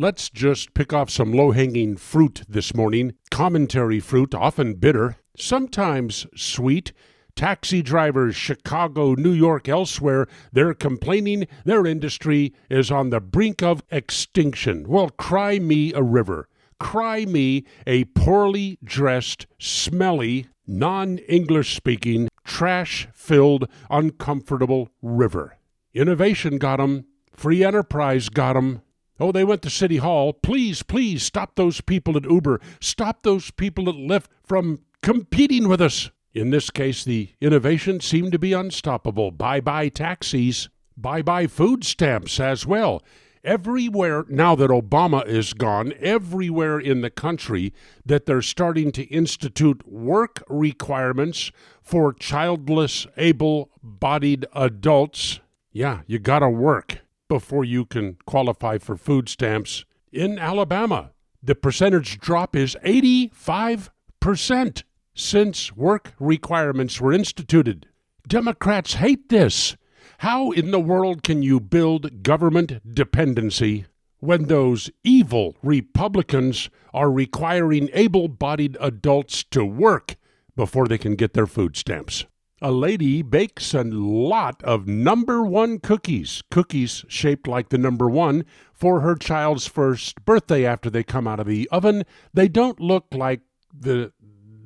Let's just pick off some low hanging fruit this morning. Commentary fruit, often bitter, sometimes sweet. Taxi drivers, Chicago, New York, elsewhere, they're complaining their industry is on the brink of extinction. Well, cry me a river. Cry me a poorly dressed, smelly, non English speaking, trash filled, uncomfortable river. Innovation got 'em. Free enterprise got 'em. Oh, they went to City Hall. Please, please stop those people at Uber. Stop those people at Lyft from competing with us. In this case, the innovation seemed to be unstoppable. Bye bye taxis. Bye bye food stamps as well. Everywhere, now that Obama is gone, everywhere in the country that they're starting to institute work requirements for childless, able bodied adults. Yeah, you gotta work before you can qualify for food stamps. In Alabama, the percentage drop is 85% since work requirements were instituted. Democrats hate this. How in the world can you build government dependency when those evil Republicans are requiring able bodied adults to work before they can get their food stamps? A lady bakes a lot of number one cookies, cookies shaped like the number one, for her child's first birthday after they come out of the oven. They don't look like the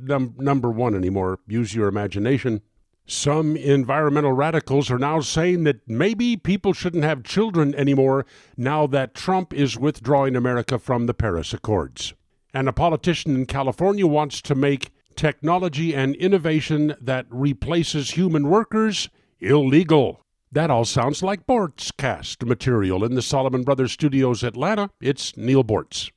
num- number one anymore. Use your imagination. Some environmental radicals are now saying that maybe people shouldn't have children anymore now that Trump is withdrawing America from the Paris Accords. And a politician in California wants to make technology and innovation that replaces human workers illegal. That all sounds like Boortz cast material in the Solomon Brothers Studios, Atlanta. It's Neal Boortz.